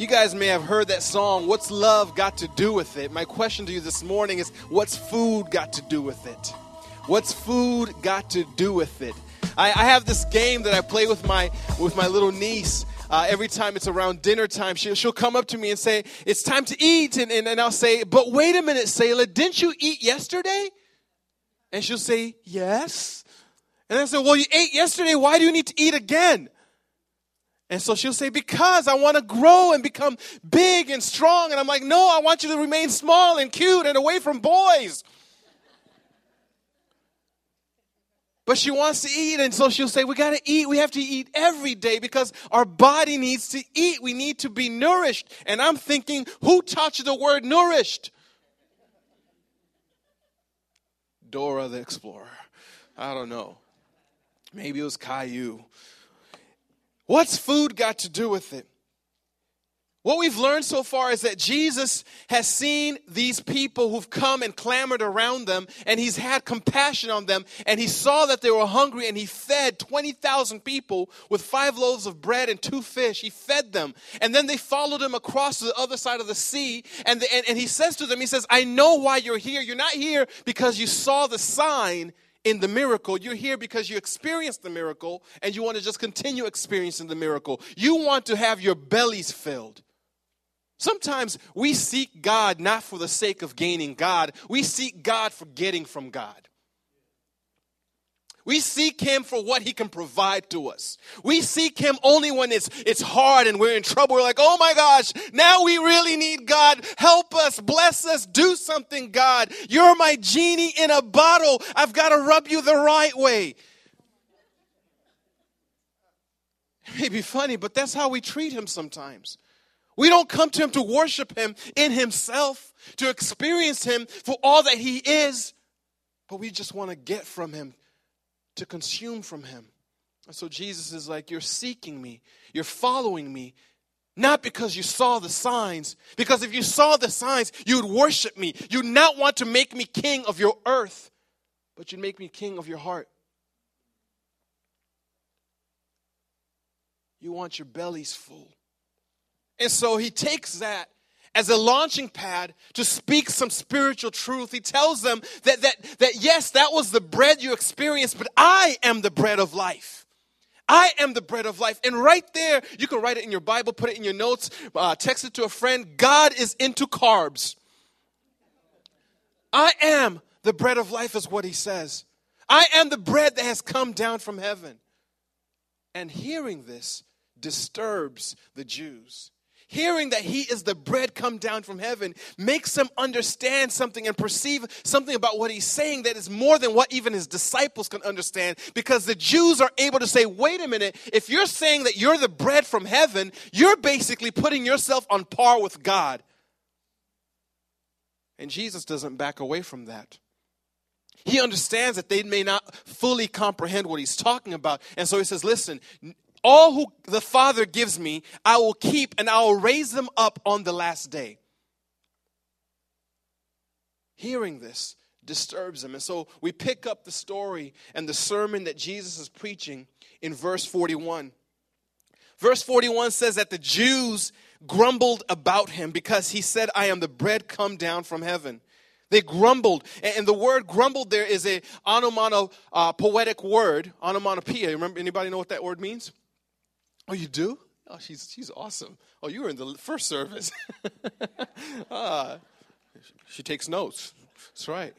You guys may have heard that song, What's Love Got to Do with It? My question to you this morning is, What's food got to do with it? What's food got to do with it? I, I have this game that I play with my, with my little niece. Uh, every time it's around dinner time, she'll, she'll come up to me and say, It's time to eat. And, and, and I'll say, But wait a minute, Selah, didn't you eat yesterday? And she'll say, Yes. And I say, Well, you ate yesterday. Why do you need to eat again? And so she'll say, Because I want to grow and become big and strong. And I'm like, No, I want you to remain small and cute and away from boys. But she wants to eat, and so she'll say, We got to eat. We have to eat every day because our body needs to eat. We need to be nourished. And I'm thinking, Who taught you the word nourished? Dora the Explorer. I don't know. Maybe it was Caillou. What's food got to do with it? What we've learned so far is that Jesus has seen these people who've come and clamored around them, and he's had compassion on them, and he saw that they were hungry, and he fed 20,000 people with five loaves of bread and two fish. He fed them. And then they followed him across to the other side of the sea, and, the, and, and he says to them, He says, I know why you're here. You're not here because you saw the sign in the miracle. You're here because you experienced the miracle and you want to just continue experiencing the miracle. You want to have your bellies filled. Sometimes we seek God not for the sake of gaining God, we seek God for getting from God. We seek him for what he can provide to us. We seek him only when it's it's hard and we're in trouble. We're like, "Oh my gosh, now we really need God. Help us, bless us, do something, God. You're my genie in a bottle. I've got to rub you the right way." It may be funny, but that's how we treat him sometimes. We don't come to Him to worship Him in Himself, to experience Him for all that He is, but we just want to get from Him, to consume from Him. And so Jesus is like, You're seeking me, you're following me, not because you saw the signs, because if you saw the signs, you'd worship me. You'd not want to make me king of your earth, but you'd make me king of your heart. You want your bellies full. And so he takes that as a launching pad to speak some spiritual truth. He tells them that, that, that yes, that was the bread you experienced, but I am the bread of life. I am the bread of life. And right there, you can write it in your Bible, put it in your notes, uh, text it to a friend. God is into carbs. I am the bread of life, is what he says. I am the bread that has come down from heaven. And hearing this disturbs the Jews hearing that he is the bread come down from heaven makes them understand something and perceive something about what he's saying that is more than what even his disciples can understand because the Jews are able to say, wait a minute, if you're saying that you're the bread from heaven, you're basically putting yourself on par with God. And Jesus doesn't back away from that. He understands that they may not fully comprehend what he's talking about. And so he says, listen, all who the Father gives me, I will keep and I will raise them up on the last day. Hearing this disturbs him. And so we pick up the story and the sermon that Jesus is preaching in verse 41. Verse 41 says that the Jews grumbled about him because he said, I am the bread come down from heaven. They grumbled. And the word grumbled there is a onomatopoetic uh, poetic word, onomatopoeia. Remember, anybody know what that word means? Oh, you do? Oh, she's, she's awesome. Oh, you were in the first service. ah, she takes notes. That's right.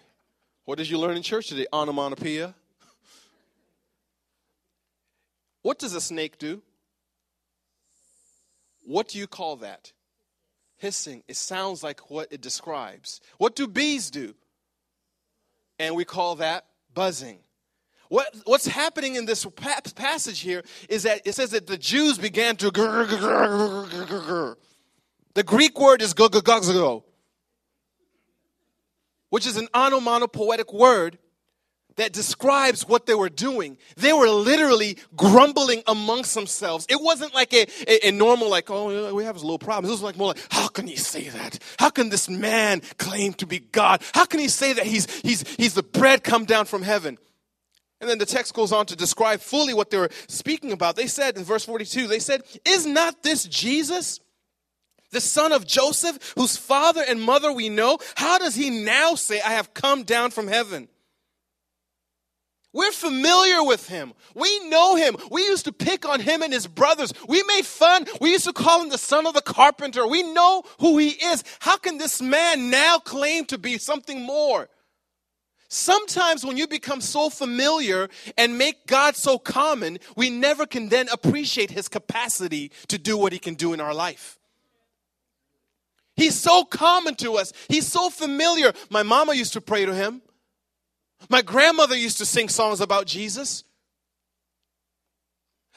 What did you learn in church today? Onomatopoeia. What does a snake do? What do you call that? Hissing. It sounds like what it describes. What do bees do? And we call that buzzing. What, what's happening in this passage here is that it says that the Jews began to. The Greek word is go, which is an onomatopoetic word that describes what they were doing. They were literally grumbling amongst themselves. It wasn't like a, a, a, normal, like, oh, we have a little problem. It was like more like, how can he say that? How can this man claim to be God? How can he say that he's, he's, he's the bread come down from heaven? And then the text goes on to describe fully what they were speaking about. They said in verse 42, they said, Is not this Jesus the son of Joseph, whose father and mother we know, how does he now say, I have come down from heaven? We're familiar with him. We know him. We used to pick on him and his brothers. We made fun. We used to call him the son of the carpenter. We know who he is. How can this man now claim to be something more? Sometimes when you become so familiar and make God so common, we never can then appreciate his capacity to do what he can do in our life. He's so common to us. He's so familiar. My mama used to pray to him. My grandmother used to sing songs about Jesus.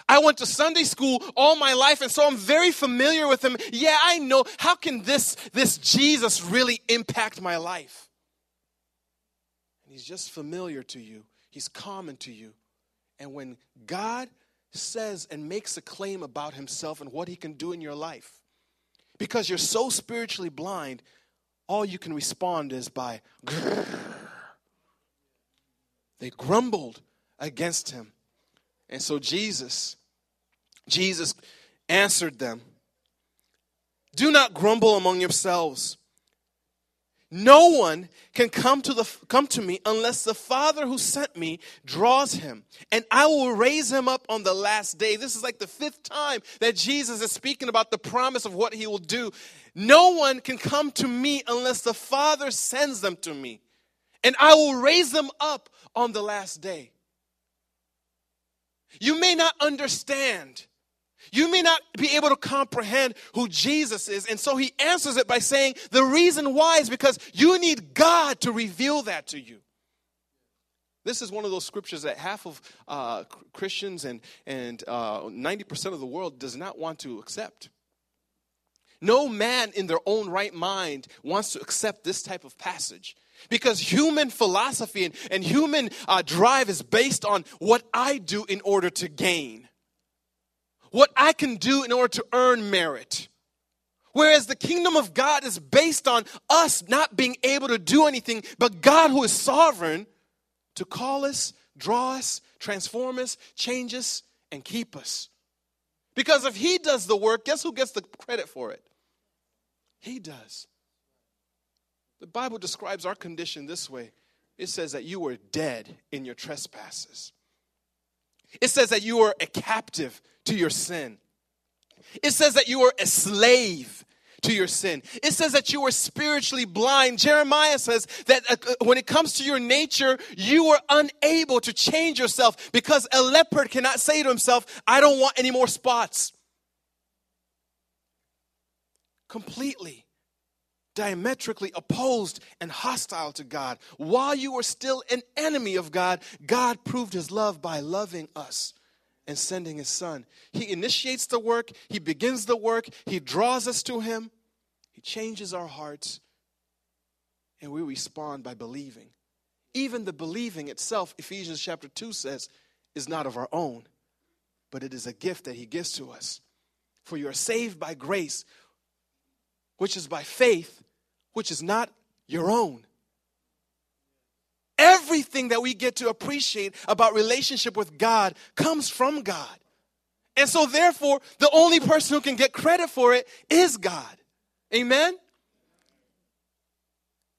I went to Sunday school all my life, and so I'm very familiar with him. Yeah, I know. How can this, this Jesus really impact my life? He's just familiar to you, he's common to you. And when God says and makes a claim about himself and what he can do in your life, because you're so spiritually blind, all you can respond is by, they grumbled against him. And so Jesus, Jesus answered them, Do not grumble among yourselves. No one can come to, the, come to me unless the Father who sent me draws him, and I will raise him up on the last day. This is like the fifth time that Jesus is speaking about the promise of what he will do. No one can come to me unless the Father sends them to me, and I will raise them up on the last day. You may not understand you may not be able to comprehend who Jesus is. And so he answers it by saying the reason why is because you need God to reveal that to you. This is one of those scriptures that half of uh, Christians and, and uh, 90% of the world does not want to accept. No man in their own right mind wants to accept this type of passage because human philosophy and, and human uh, drive is based on what I do in order to gain what I can do in order to earn merit. Whereas the kingdom of God is based on us not being able to do anything, but God who is sovereign to call us, draw us, transform us, change us, and keep us. Because if He does the work, guess who gets the credit for it? He does. The Bible describes our condition this way it says that you were dead in your trespasses. It says that you are a captive to your sin. It says that you are a slave to your sin. It says that you are spiritually blind. Jeremiah says that uh, uh, when it comes to your nature, you are unable to change yourself because a leopard cannot say to himself, I don't want any more spots. Completely diametrically opposed and hostile to God. While you were still an enemy of God, God proved his love by loving us and sending his son. He initiates the work, he begins the work, he draws us to him, he changes our hearts, and we respond by believing. Even the believing itself, Ephesians chapter 2 says, is not of our own, but it is a gift that he gives to us. For you are saved by grace, which is by faith, which is not your own. Everything that we get to appreciate about relationship with God comes from God. And so, therefore, the only person who can get credit for it is God. Amen?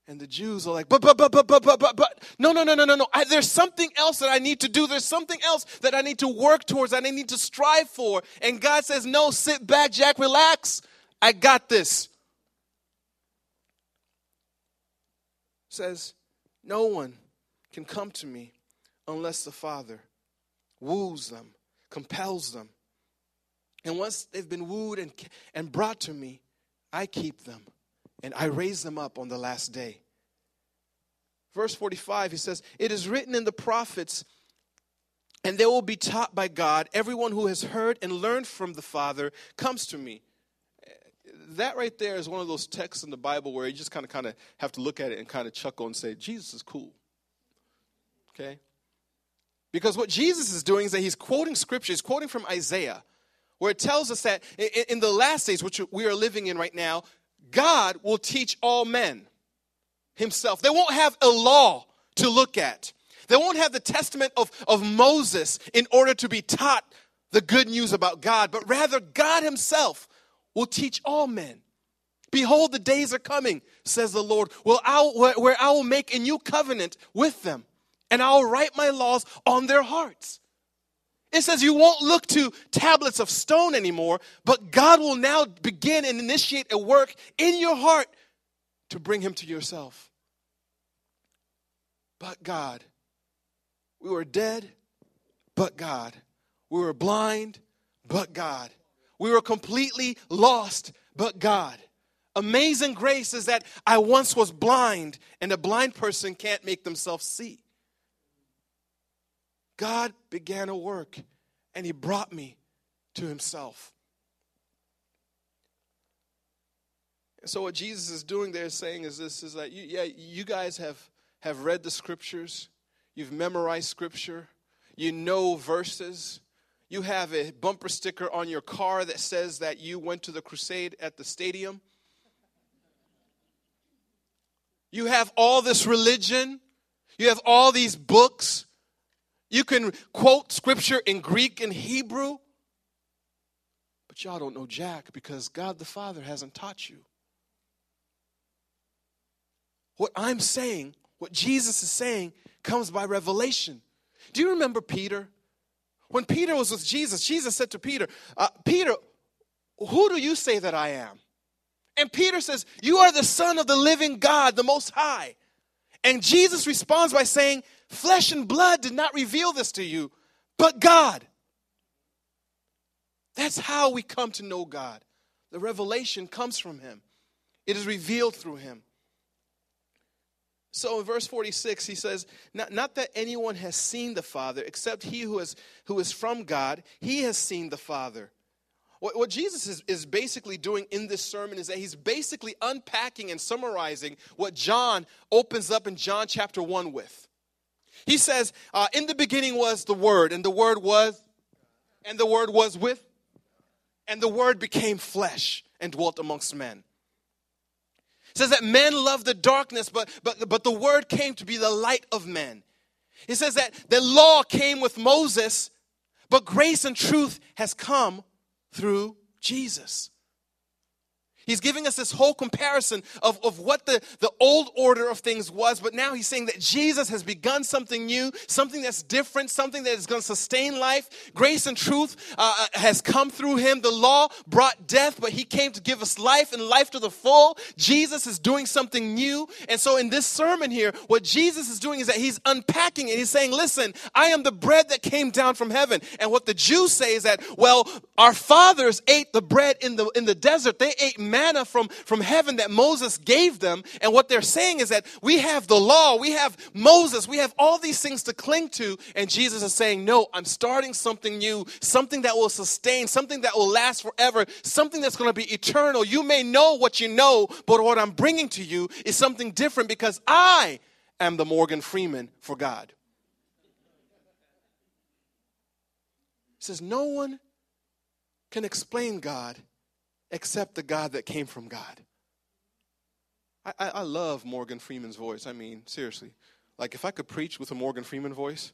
And the Jews are like, but, but, but, but, but, but, but, but. No, no, no, no, no, no. I, there's something else that I need to do. There's something else that I need to work towards, I need to strive for. And God says, no, sit back, Jack, relax. I got this. Says, no one can come to me unless the Father woos them, compels them. And once they've been wooed and, and brought to me, I keep them and I raise them up on the last day. Verse 45, he says, It is written in the prophets, and they will be taught by God. Everyone who has heard and learned from the Father comes to me. That right there is one of those texts in the Bible where you just kind of kind of have to look at it and kind of chuckle and say, Jesus is cool. Okay? Because what Jesus is doing is that he's quoting scripture, he's quoting from Isaiah, where it tells us that in the last days, which we are living in right now, God will teach all men himself. They won't have a law to look at. They won't have the testament of, of Moses in order to be taught the good news about God, but rather God himself will teach all men. Behold, the days are coming, says the Lord, where I will make a new covenant with them, and I will write my laws on their hearts. It says you won't look to tablets of stone anymore, but God will now begin and initiate a work in your heart to bring him to yourself. But God, we were dead, but God. We were blind, but God. We were completely lost, but God. Amazing grace is that I once was blind, and a blind person can't make themselves see. God began a work, and He brought me to Himself. And so, what Jesus is doing there, saying is this: is that you, yeah, you guys have have read the scriptures, you've memorized scripture, you know verses, you have a bumper sticker on your car that says that you went to the crusade at the stadium. You have all this religion, you have all these books. You can quote scripture in Greek and Hebrew, but y'all don't know Jack because God the Father hasn't taught you. What I'm saying, what Jesus is saying, comes by revelation. Do you remember Peter? When Peter was with Jesus, Jesus said to Peter, uh, Peter, who do you say that I am? And Peter says, You are the Son of the living God, the Most High. And Jesus responds by saying, Flesh and blood did not reveal this to you, but God. That's how we come to know God. The revelation comes from Him, it is revealed through Him. So in verse 46, he says, not, not, that anyone has seen the Father, except he who is, who is from God, he has seen the Father. What, what Jesus is, is basically doing in this sermon is that he's basically unpacking and summarizing what John opens up in John chapter 1 with. He says, uh, In the beginning was the Word, and the Word was, and the Word was with, and the Word became flesh and dwelt amongst men. It says that men love the darkness, but, but, but the word came to be the light of men. It says that the law came with Moses, but grace and truth has come through Jesus. He's giving us this whole comparison of, of what the, the old order of things was, but now he's saying that Jesus has begun something new, something that's different, something that is going to sustain life. Grace and truth uh, uh, has come through him. The law brought death, but he came to give us life and life to the full. Jesus is doing something new. And so in this sermon here, what Jesus is doing is that he's unpacking it. He's saying, listen, I am the bread that came down from heaven. And what the Jews say is that, well, our fathers ate the bread in the, in the desert. They ate manna from, from heaven that Moses gave them. And what they're saying is that we have the law, we have Moses, we have all these things to cling to. And Jesus is saying, No, I'm starting something new, something that will sustain, something that will last forever, something that's going to be eternal. You may know what you know, but what I'm bringing to you is something different because I am the Morgan Freeman for God. He says, No one can explain God except the God that came from God. I, I, I, love Morgan Freeman's voice. I mean, seriously. Like, if I could preach with a Morgan Freeman voice,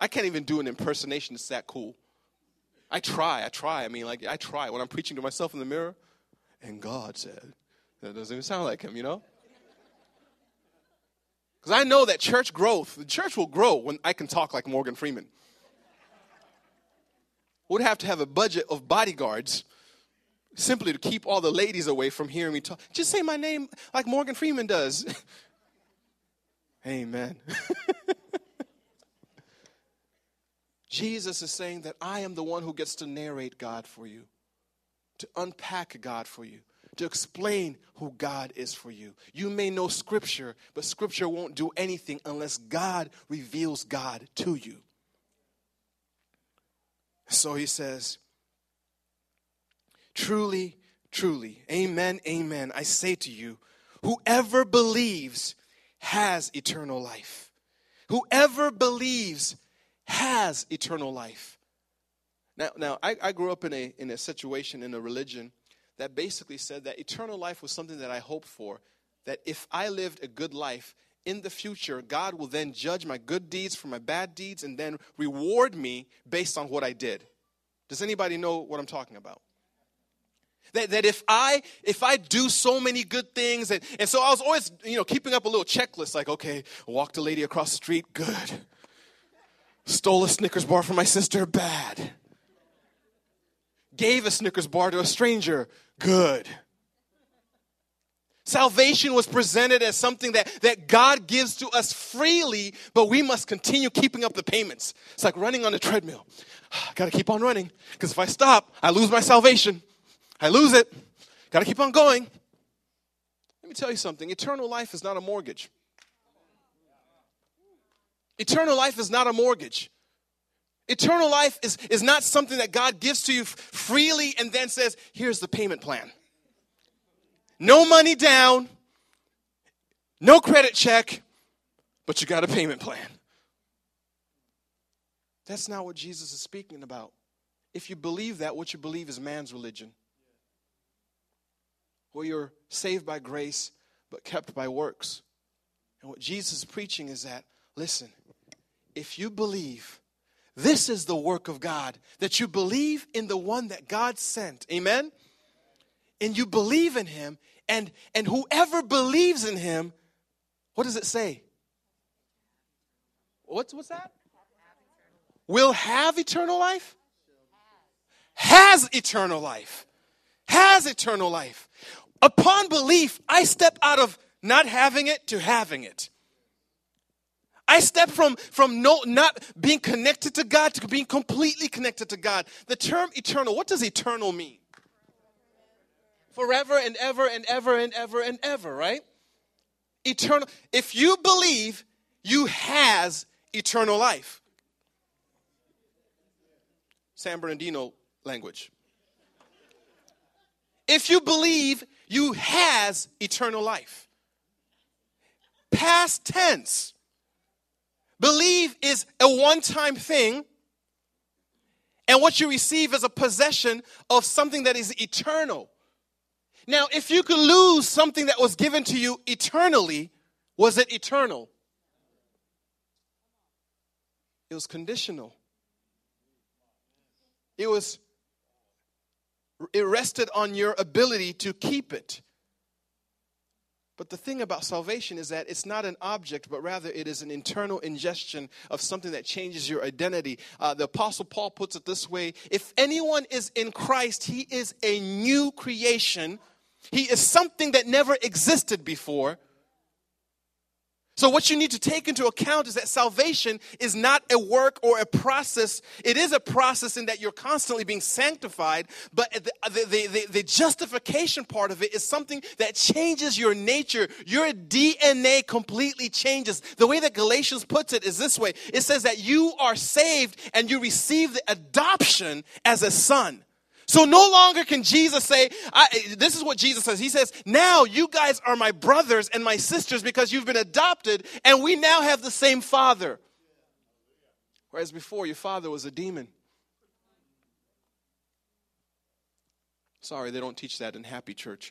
I can't even do an impersonation. It's that cool. I try. I try. I mean, like, I try. When I'm preaching to myself in the mirror, and God said, that doesn't even sound like him, you know? Because I know that church growth, the church will grow when I can talk like Morgan Freeman. Would have to have a budget of bodyguards simply to keep all the ladies away from hearing me talk. Just say my name like Morgan Freeman does. Amen. Jesus is saying that I am the one who gets to narrate God for you, to unpack God for you, to explain who God is for you. You may know Scripture, but Scripture won't do anything unless God reveals God to you. So he says, Truly, truly, amen, amen. I say to you, whoever believes has eternal life. Whoever believes has eternal life. Now, now I, I grew up in a, in a situation, in a religion, that basically said that eternal life was something that I hoped for. That if I lived a good life, in the future, God will then judge my good deeds from my bad deeds and then reward me based on what I did. Does anybody know what I'm talking about? That, that if I if I do so many good things and, and so I was always you know keeping up a little checklist like okay walked a lady across the street good stole a Snickers bar from my sister bad gave a Snickers bar to a stranger good Salvation was presented as something that, that God gives to us freely, but we must continue keeping up the payments. It's like running on a treadmill. I gotta keep on running, because if I stop, I lose my salvation. I lose it. Gotta keep on going. Let me tell you something eternal life is not a mortgage. Eternal life is not a mortgage. Eternal life is, is not something that God gives to you freely and then says, here's the payment plan. No money down, no credit check, but you got a payment plan. That's not what Jesus is speaking about. If you believe that, what you believe is man's religion. Where you're saved by grace, but kept by works. And what Jesus is preaching is that, listen, if you believe, this is the work of God, that you believe in the one that God sent. Amen? and you believe in him and and whoever believes in him what does it say what's what's that will have eternal life has eternal life has eternal life upon belief i step out of not having it to having it I step from, from no, not being connected to God to being completely connected to God. The term eternal, what does eternal mean? forever and ever and ever and ever and ever, right? Eternal. If you believe, you has eternal life. San Bernardino language. If you believe, you has eternal life. Past tense. Believe is a one time thing, and what you receive is a possession of something that is eternal. Now, if you could lose something that was given to you eternally, was it eternal? It was conditional. It was it rested on your ability to keep it. But the thing about salvation is that it's not an object, but rather it is an internal ingestion of something that changes your identity. Uh, the Apostle Paul puts it this way If anyone is in Christ, he is a new creation. He is something that never existed before. So, what you need to take into account is that salvation is not a work or a process. It is a process in that you're constantly being sanctified, but the, the, the, the, justification part of it is something that changes your nature. Your DNA completely changes. The way that Galatians puts it is this way it says that you are saved and you receive the adoption as a son. So no longer can Jesus say, this is what Jesus says. He says, now you guys are my brothers and my sisters because you've been adopted and we now have the same father. Whereas before, your father was a demon. Sorry, they don't teach that in Happy Church.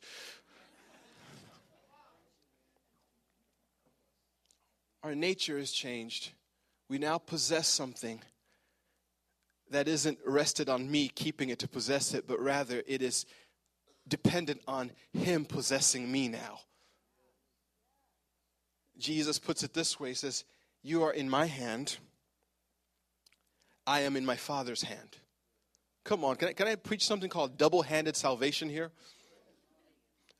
Our nature has changed. We now possess something that isn't rested on me keeping it to possess it, but rather it is dependent on Him possessing me now. Jesus puts it this way He says, You are in my hand, I am in my Father's hand. Come on, can I, can I preach something called double handed salvation here?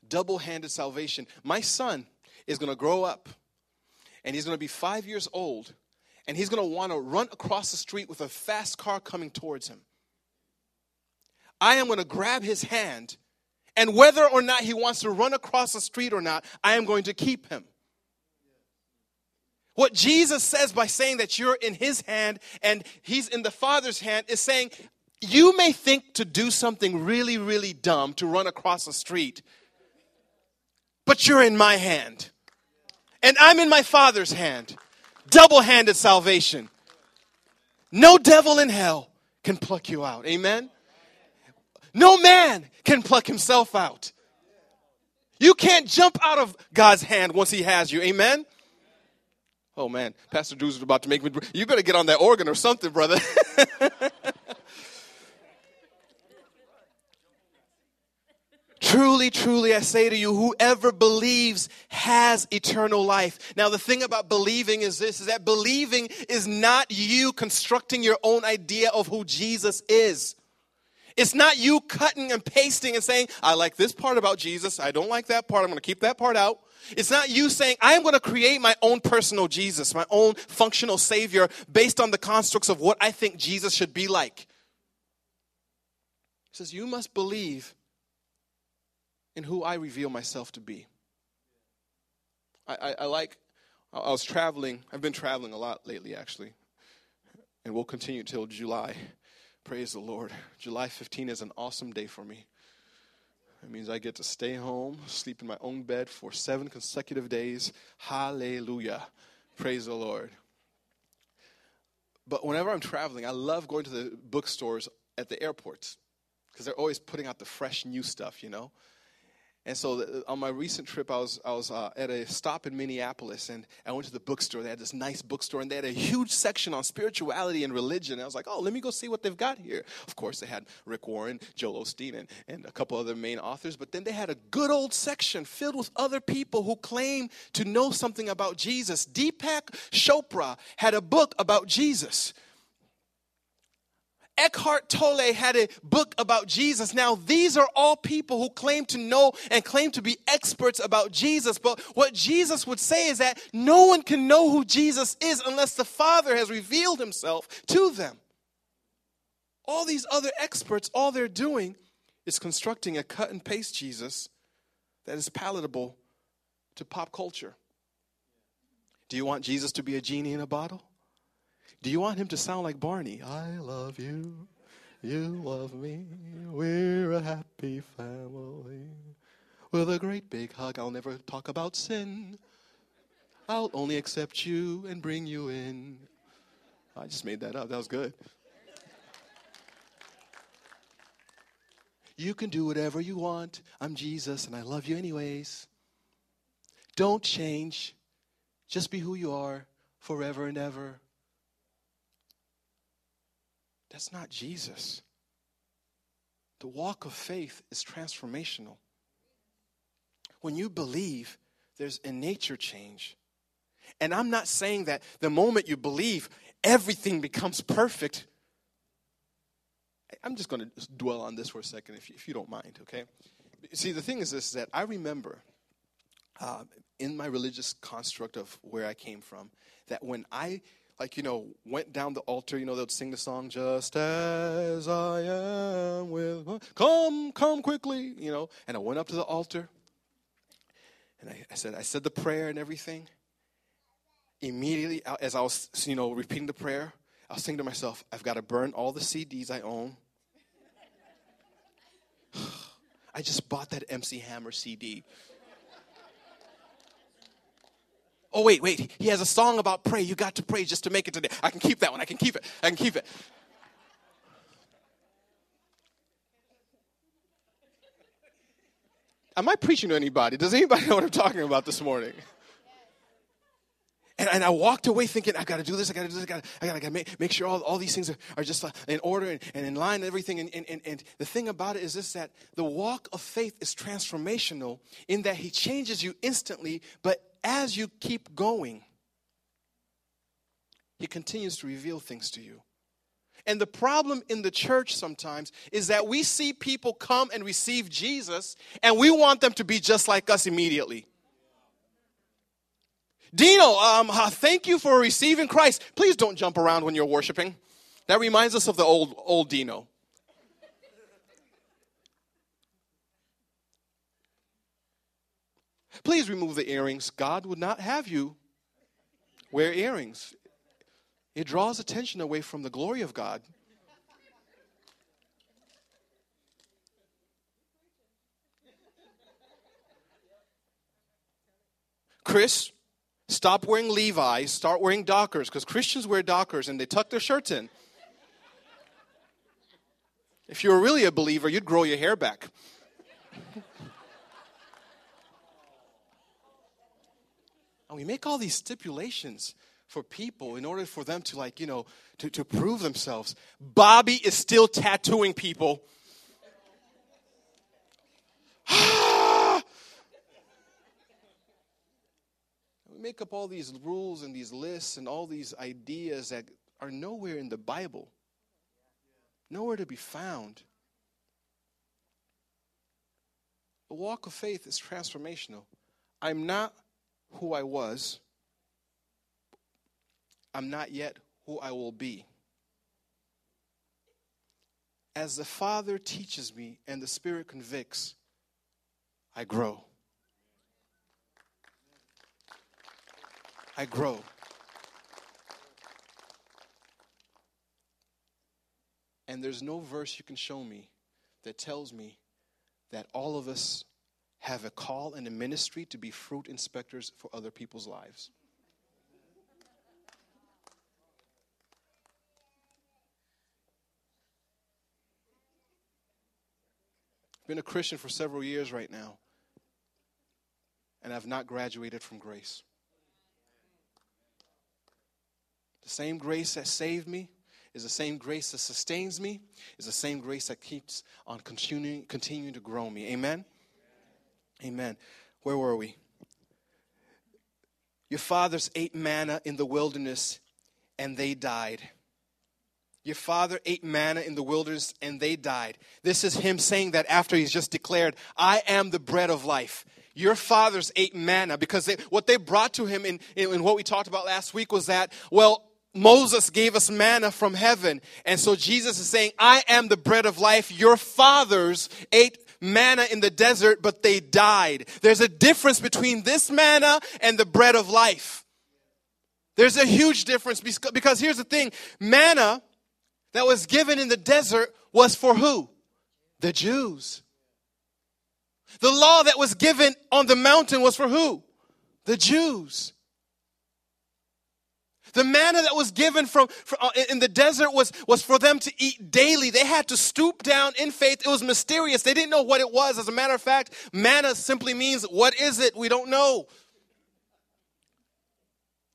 Double handed salvation. My son is going to grow up and he's going to be five years old and he's going to want to run across the street with a fast car coming towards him. I am going to grab his hand, and whether or not he wants to run across the street or not, I am going to keep him. What Jesus says by saying that you're in his hand and he's in the Father's hand is saying, you may think to do something really, really dumb to run across the street, but you're in my hand. And I'm in my Father's hand double handed salvation. No devil in hell can pluck you out. Amen? No man can pluck himself out. You can't jump out of God's hand once he has you. Amen? Oh man, Pastor Drew's about to make me. You better get on that organ or something, brother. Truly, truly, I say to you, whoever believes has eternal life. Now, the thing about believing is this, is that believing is not you constructing your own idea of who Jesus is. It's not you cutting and pasting and saying, I like this part about Jesus. I don't like that part. I'm going to keep that part out. It's not you saying, I'm going to create my own personal Jesus, my own functional Savior based on the constructs of what I think Jesus should be like. He says, You must believe in who I reveal myself to be. I, I, I like, I was traveling, I've been traveling a lot lately actually, and we'll continue till July. Praise the Lord. July 15 is an awesome day for me. It means I get to stay home, sleep in my own bed for seven consecutive days. Hallelujah. Praise the Lord. But whenever I'm traveling, I love going to the bookstores at the airports because they're always putting out the fresh new stuff, you know? And so uh, on my recent trip, I was, I was uh, at a stop in Minneapolis and I went to the bookstore. They had this nice bookstore and they had a huge section on spirituality and religion. And I was like, oh, let me go see what they've got here. Of course, they had Rick Warren, Joel Osteen, and, and a couple other main authors. But then they had a good old section filled with other people who claim to know something about Jesus. Deepak Chopra had a book about Jesus. Eckhart Tolle had a book about Jesus. Now, these are all people who claim to know and claim to be experts about Jesus. But what Jesus would say is that no one can know who Jesus is unless the Father has revealed himself to them. All these other experts, all they're doing is constructing a cut and paste Jesus that is palatable to pop culture. Do you want Jesus to be a genie in a bottle? Do you want him to sound like Barney? I love you. You love me. We're a happy family. With a great big hug, I'll never talk about sin. I'll only accept you and bring you in. I just made that up. That was good. You can do whatever you want. I'm Jesus and I love you anyways. Don't change. Just be who you are forever and ever. That's not Jesus. The walk of faith is transformational. When you believe, there's a nature change. And I'm not saying that the moment you believe, everything becomes perfect. I'm just going to dwell on this for a second, if you, if you don't mind, okay? See, the thing is this that I remember uh, in my religious construct of where I came from, that when I like, you know, went down the altar, you know, they'd sing the song, Just as I am with, come, come quickly, you know. And I went up to the altar and I, I said, I said the prayer and everything. Immediately, as I was, you know, repeating the prayer, I was thinking to myself, I've got to burn all the CDs I own. I just bought that MC Hammer CD. Oh, wait, wait. He has a song about pray. You got to pray just to make it today. I can keep that one. I can keep it. I can keep it. Am I preaching to anybody? Does anybody know what I'm talking about this morning? And, and I walked away thinking, I got to do this, I got to do this, I got I gotta, make, make sure all, all these things are, are just uh, in order and, and in line and everything. And, and, and the thing about it is this that the walk of faith is transformational in that He changes you instantly, but as you keep going, He continues to reveal things to you. And the problem in the church sometimes is that we see people come and receive Jesus and we want them to be just like us immediately. Dino, um, uh, thank you for receiving Christ. Please don't jump around when you're worshiping. That reminds us of the old old Dino. Please remove the earrings. God would not have you wear earrings. It draws attention away from the glory of God. Chris, stop wearing Levi's, start wearing Dockers, because Christians wear Dockers and they tuck their shirts in. If you were really a believer, you'd grow your hair back. And we make all these stipulations for people in order for them to, like, you know, to, to prove themselves. Bobby is still tattooing people. we make up all these rules and these lists and all these ideas that are nowhere in the Bible, nowhere to be found. The walk of faith is transformational. I'm not who I was, I'm not yet who I will be. As the Father teaches me and the Spirit convicts, I grow. I grow. And there's no verse you can show me that tells me that all of us have a call and a ministry to be fruit inspectors for other people's lives. I've been a Christian for several years right now, and I've not graduated from grace. The same grace that saved me is the same grace that sustains me, is the same grace that keeps on continuing, continuing to grow me. Amen? Amen. Where were we? Your fathers ate manna in the wilderness and they died. Your father ate manna in the wilderness and they died. This is him saying that after he's just declared, I am the bread of life. Your fathers ate manna because they, what they brought to him in, in, in what we talked about last week was that, well, Moses gave us manna from heaven. And so Jesus is saying, I am the bread of life. Your fathers ate manna in the desert, but they died. There's a difference between this manna and the bread of life. There's a huge difference because here's the thing manna that was given in the desert was for who? The Jews. The law that was given on the mountain was for who? The Jews. The manna that was given from, from, uh, in the desert was, was for them to eat daily. They had to stoop down in faith. It was mysterious. They didn't know what it was. As a matter of fact, manna simply means, what is it? We don't know.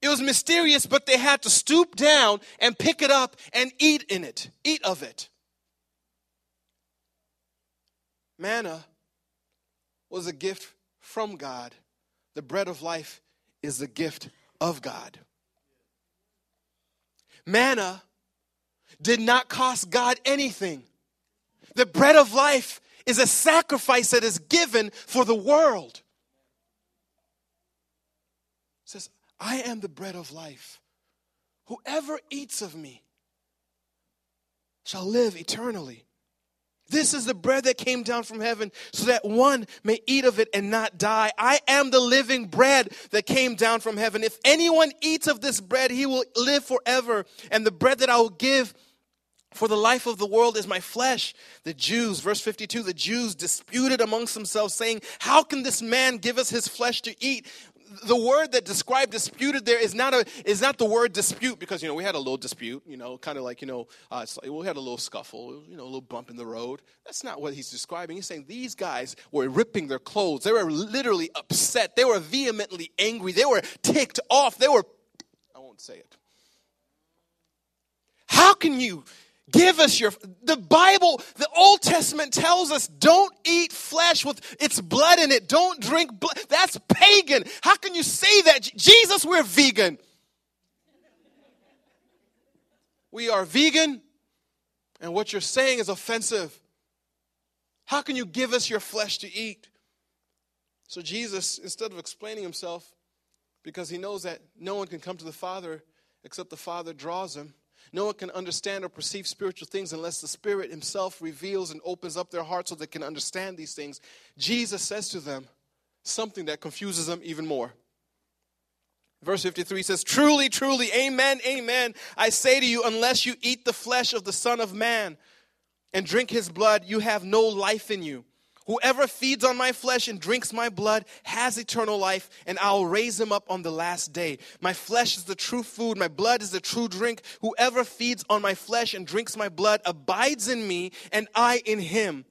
It was mysterious, but they had to stoop down and pick it up and eat in it, eat of it. Manna was a gift from God. The bread of life is the gift of God. Manna did not cost God anything. The bread of life is a sacrifice that is given for the world. It says, I am the bread of life. Whoever eats of me shall live eternally. This is the bread that came down from heaven so that one may eat of it and not die. I am the living bread that came down from heaven. If anyone eats of this bread, he will live forever. And the bread that I will give for the life of the world is my flesh. The Jews, verse 52, the Jews disputed amongst themselves, saying, How can this man give us his flesh to eat? The word that described disputed there is not a is not the word dispute because you know we had a little dispute you know kind of like you know uh, we had a little scuffle you know a little bump in the road. That's not what he's describing. He's saying these guys were ripping their clothes. They were literally upset. They were vehemently angry. They were ticked off. They were i won't say it. How can you Give us your. The Bible, the Old Testament tells us don't eat flesh with its blood in it. Don't drink blood. That's pagan. How can you say that? Jesus, we're vegan. We are vegan, and what you're saying is offensive. How can you give us your flesh to eat? So, Jesus, instead of explaining himself, because he knows that no one can come to the Father except the Father draws him, no one can understand or perceive spiritual things unless the Spirit Himself reveals and opens up their hearts so they can understand these things. Jesus says to them something that confuses them even more. Verse 53 says, Truly, truly, amen, amen. I say to you, unless you eat the flesh of the Son of Man and drink His blood, you have no life in you. Whoever feeds on my flesh and drinks my blood has eternal life, and I'll raise him up on the last day. My flesh is the true food, my blood is the true drink. Whoever feeds on my flesh and drinks my blood abides in me, and I in him.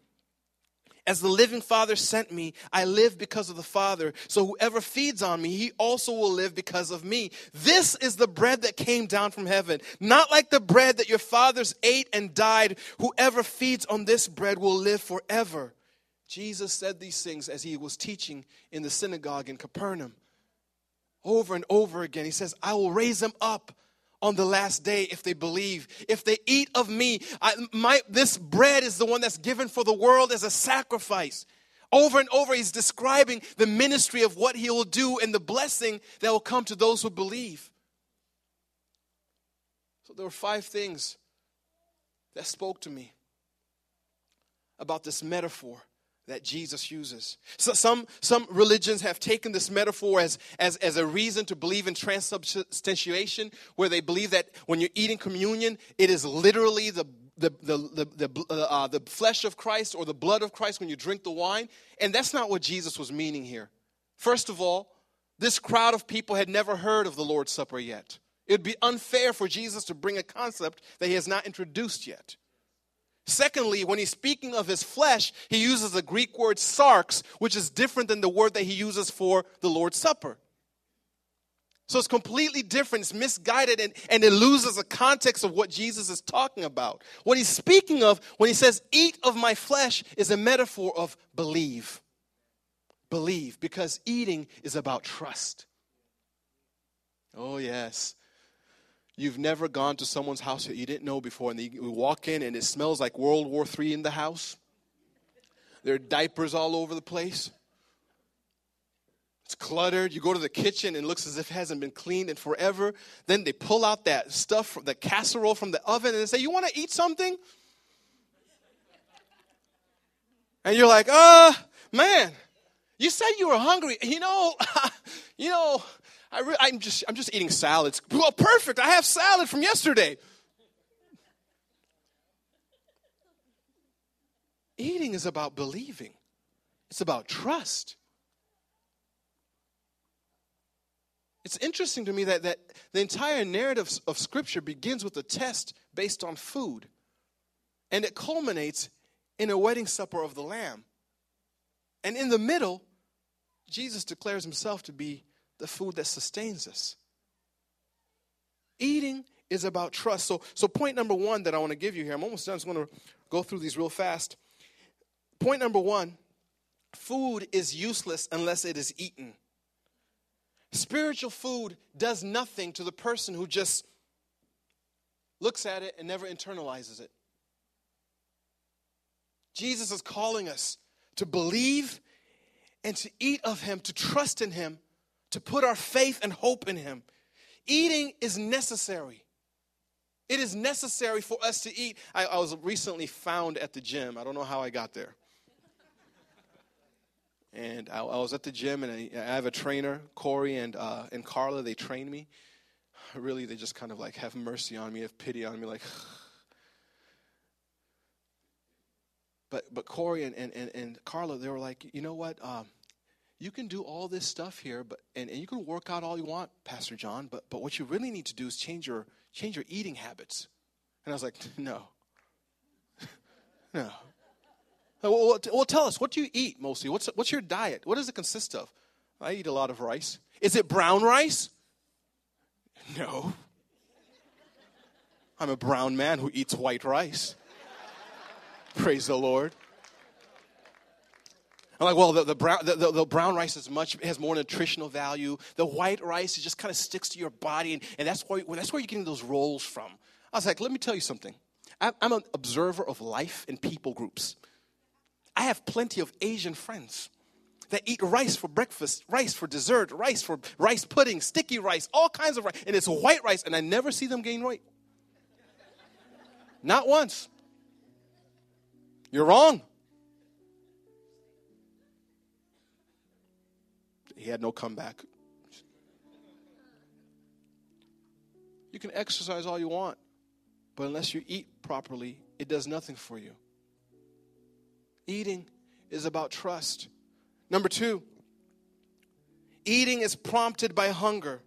As the living Father sent me, I live because of the Father. So whoever feeds on me, he also will live because of me. This is the bread that came down from heaven. Not like the bread that your fathers ate and died. Whoever feeds on this bread will live forever. Jesus said these things as he was teaching in the synagogue in Capernaum. over and over again. He says, I will raise them up on the last day if they believe. If they eat of me, I, my, this bread is the one that's given for the world as a sacrifice. Over and over, he's describing the ministry of what he will do and the blessing that will come to those who believe. So there were five things that spoke to me about this metaphor that Jesus uses. So some, some religions have taken this metaphor as, as, as a reason to believe in transubstantiation, where they believe that when you're eating communion, it is literally the, the, the, the, the, uh, the flesh of Christ or the blood of Christ when you drink the wine. And that's not what Jesus was meaning here. First of all, this crowd of people had never heard of the Lord's Supper yet. It would be unfair for Jesus to bring a concept that he has not introduced yet. Secondly, when he's speaking of his flesh, he uses the Greek word sarx, which is different than the word that he uses for the Lord's Supper. So it's completely different, it's misguided, and, and it loses the context of what Jesus is talking about. What he's speaking of when he says, Eat of my flesh, is a metaphor of believe. Believe, because eating is about trust. Oh, yes. You've never gone to someone's house that you didn't know before, and you walk in and it smells like World War III in the house. There are diapers all over the place. It's cluttered. You go to the kitchen and it looks as if it hasn't been cleaned in forever. Then they pull out that stuff, the casserole from the oven, and they say, You want to eat something? And you're like, Uh, man, you said you were hungry. You know, you know, I I'm just I'm just eating salads. Well, perfect. I have salad from yesterday. Eating is about believing. It's about trust. It's interesting to me that, that the entire narrative of Scripture begins with a test based on food, and it culminates in a wedding supper of the Lamb. And in the middle, Jesus declares himself to be the food that sustains us. Eating is about trust. So, so point number one that I want to give you here, I'm almost done. I'm just going to go through these real fast. Point number one food is useless unless it is eaten. Spiritual food does nothing to the person who just looks at it and never internalizes it. Jesus is calling us to believe and to eat of Him, to trust in Him, to put our faith and hope in Him. Eating is necessary. It is necessary for us to eat. I, I, was recently found at the gym. I don't know how I got there. And I, I was at the gym, and I, I, have a trainer, Corey and, uh, and Carla. They train me. Really, they just kind of like have mercy on me, have pity on me, like. but but Corey and, and, and, Carla, they were like, you know what? Um, you can do all this stuff here, but and, and you can work out all you want, Pastor John, but but what you really need to do is change your change your eating habits. And I was like, no. no. Well, well, tell us, what do you eat mostly? What's, what's your diet? What does it consist of? I eat a lot of rice. Is it brown rice? No. I'm a brown man who eats white rice. Praise the Lord. I'm like, well, the, the brown, the, the, brown rice is much, has more nutritional value. The white rice, it just kind of sticks to your body, and, and that's, where, that's where you're getting those rolls from. I was like, let me tell you something. I'm, I'm an observer of life and people groups. I have plenty of Asian friends that eat rice for breakfast, rice for dessert, rice for rice pudding, sticky rice, all kinds of rice, and it's white rice, and I never see them gain weight. Not once. You're wrong. He had no comeback. You can exercise all you want, but unless you eat properly, it does nothing for you. Eating is about trust. Number two, eating is prompted by hunger.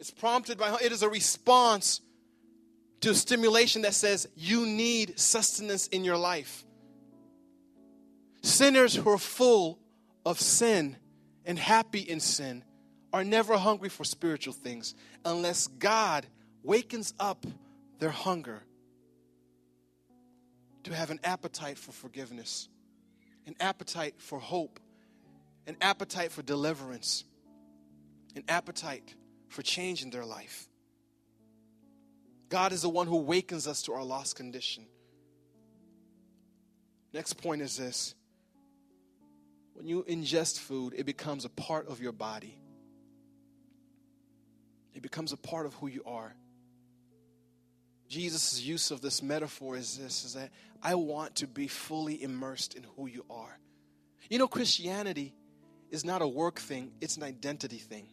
It's prompted by it is a response to a stimulation that says you need sustenance in your life. Sinners who are full of sin and happy in sin are never hungry for spiritual things unless God wakens up their hunger to have an appetite for forgiveness, an appetite for hope, an appetite for deliverance. an appetite for change in their life. God is the one who wakens us to our lost condition. Next point is this when you ingest food, it becomes a part of your body, it becomes a part of who you are. Jesus' use of this metaphor is this is that I want to be fully immersed in who you are. You know, Christianity is not a work thing, it's an identity thing.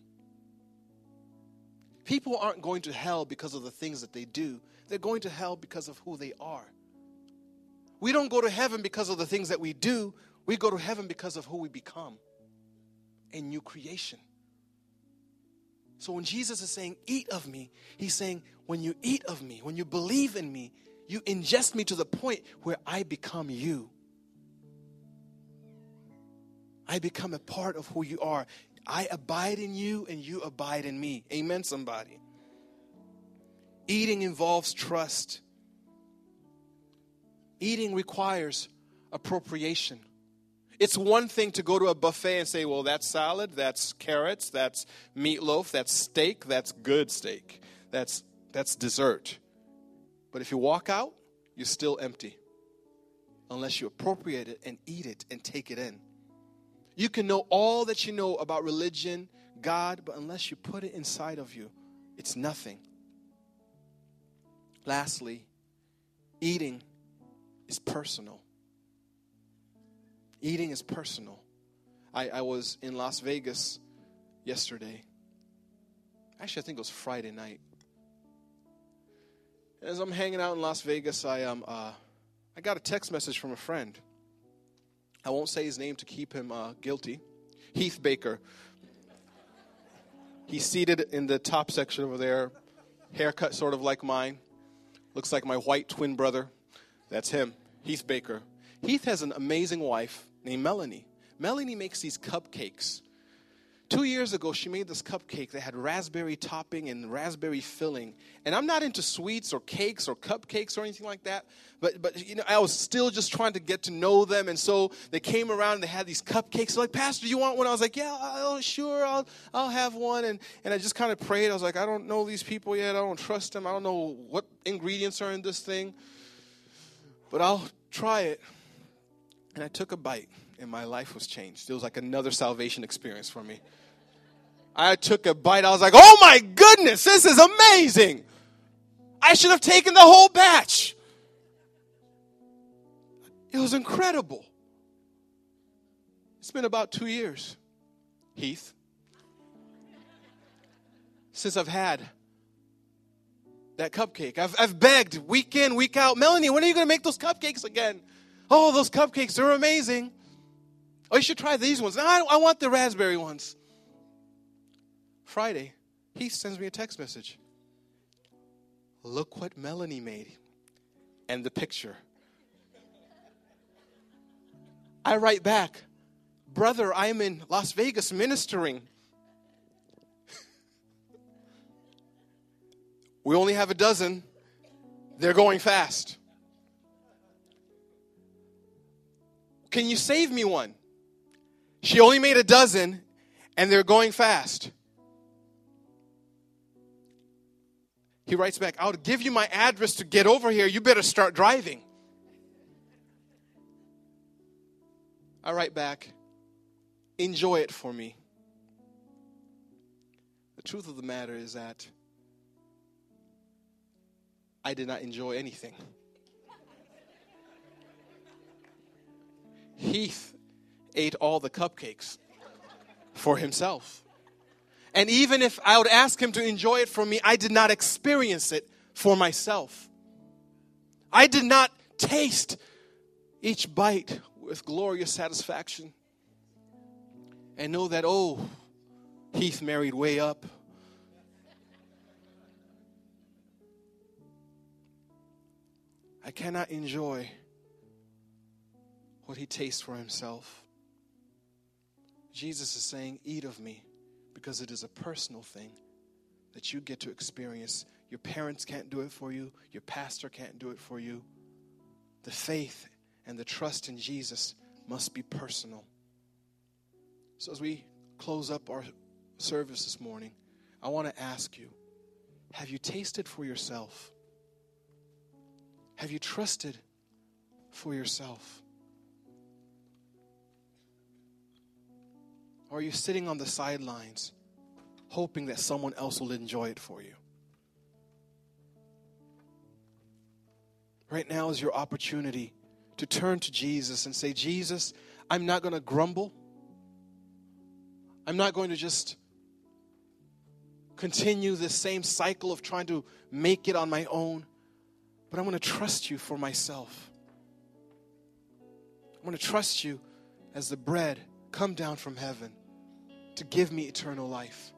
People aren't going to hell because of the things that they do, they're going to hell because of who they are. We don't go to heaven because of the things that we do, we go to heaven because of who we become a new creation. So when Jesus is saying, Eat of me, he's saying, When you eat of me, when you believe in me, you ingest me to the point where I become you. I become a part of who you are. I abide in you and you abide in me. Amen, somebody. Eating involves trust. Eating requires appropriation. It's one thing to go to a buffet and say, well, that's salad, that's carrots, that's meatloaf, that's steak, that's good steak, that's, that's dessert. But if you walk out, you're still empty unless you appropriate it and eat it and take it in. You can know all that you know about religion, God, but unless you put it inside of you, it's nothing. Lastly, eating is personal. Eating is personal. I, I was in Las Vegas yesterday. Actually, I think it was Friday night. As I'm hanging out in Las Vegas, I um, uh, I got a text message from a friend. I won't say his name to keep him uh, guilty. Heath Baker. He's seated in the top section over there, haircut sort of like mine. Looks like my white twin brother. That's him, Heath Baker. Heath has an amazing wife named Melanie. Melanie makes these cupcakes. Two years ago, she made this cupcake that had raspberry topping and raspberry filling. And I'm not into sweets or cakes or cupcakes or anything like that. But, but you know, I was still just trying to get to know them. And so they came around and they had these cupcakes. They're like, Pastor, you want one? I was like, yeah, I'll, oh, sure, I'll, I'll have one. And, and I just kind of prayed. I was like, I don't know these people yet. I don't trust them. I don't know what ingredients are in this thing. But I'll try it. And I took a bite and my life was changed. It was like another salvation experience for me. I took a bite. I was like, oh my goodness, this is amazing. I should have taken the whole batch. It was incredible. It's been about two years, Heath, since I've had that cupcake. I've, I've begged week in, week out, Melanie, when are you going to make those cupcakes again? Oh, those cupcakes are amazing. Oh, you should try these ones. No, I, I want the raspberry ones. Friday, he sends me a text message. Look what Melanie made. And the picture. I write back, Brother, I'm in Las Vegas ministering. we only have a dozen. They're going fast. Can you save me one? She only made a dozen and they're going fast. He writes back, I'll give you my address to get over here. You better start driving. I write back, enjoy it for me. The truth of the matter is that I did not enjoy anything. Heath ate all the cupcakes for himself. And even if I would ask him to enjoy it for me, I did not experience it for myself. I did not taste each bite with glorious satisfaction and know that, oh, Heath married way up. I cannot enjoy what he tastes for himself. Jesus is saying, Eat of me because it is a personal thing that you get to experience. Your parents can't do it for you, your pastor can't do it for you. The faith and the trust in Jesus must be personal. So, as we close up our service this morning, I want to ask you have you tasted for yourself? Have you trusted for yourself? Or are you sitting on the sidelines hoping that someone else will enjoy it for you? Right now is your opportunity to turn to Jesus and say, Jesus, I'm not going to grumble. I'm not going to just continue this same cycle of trying to make it on my own, but I'm going to trust you for myself. I'm going to trust you as the bread come down from heaven to give me eternal life.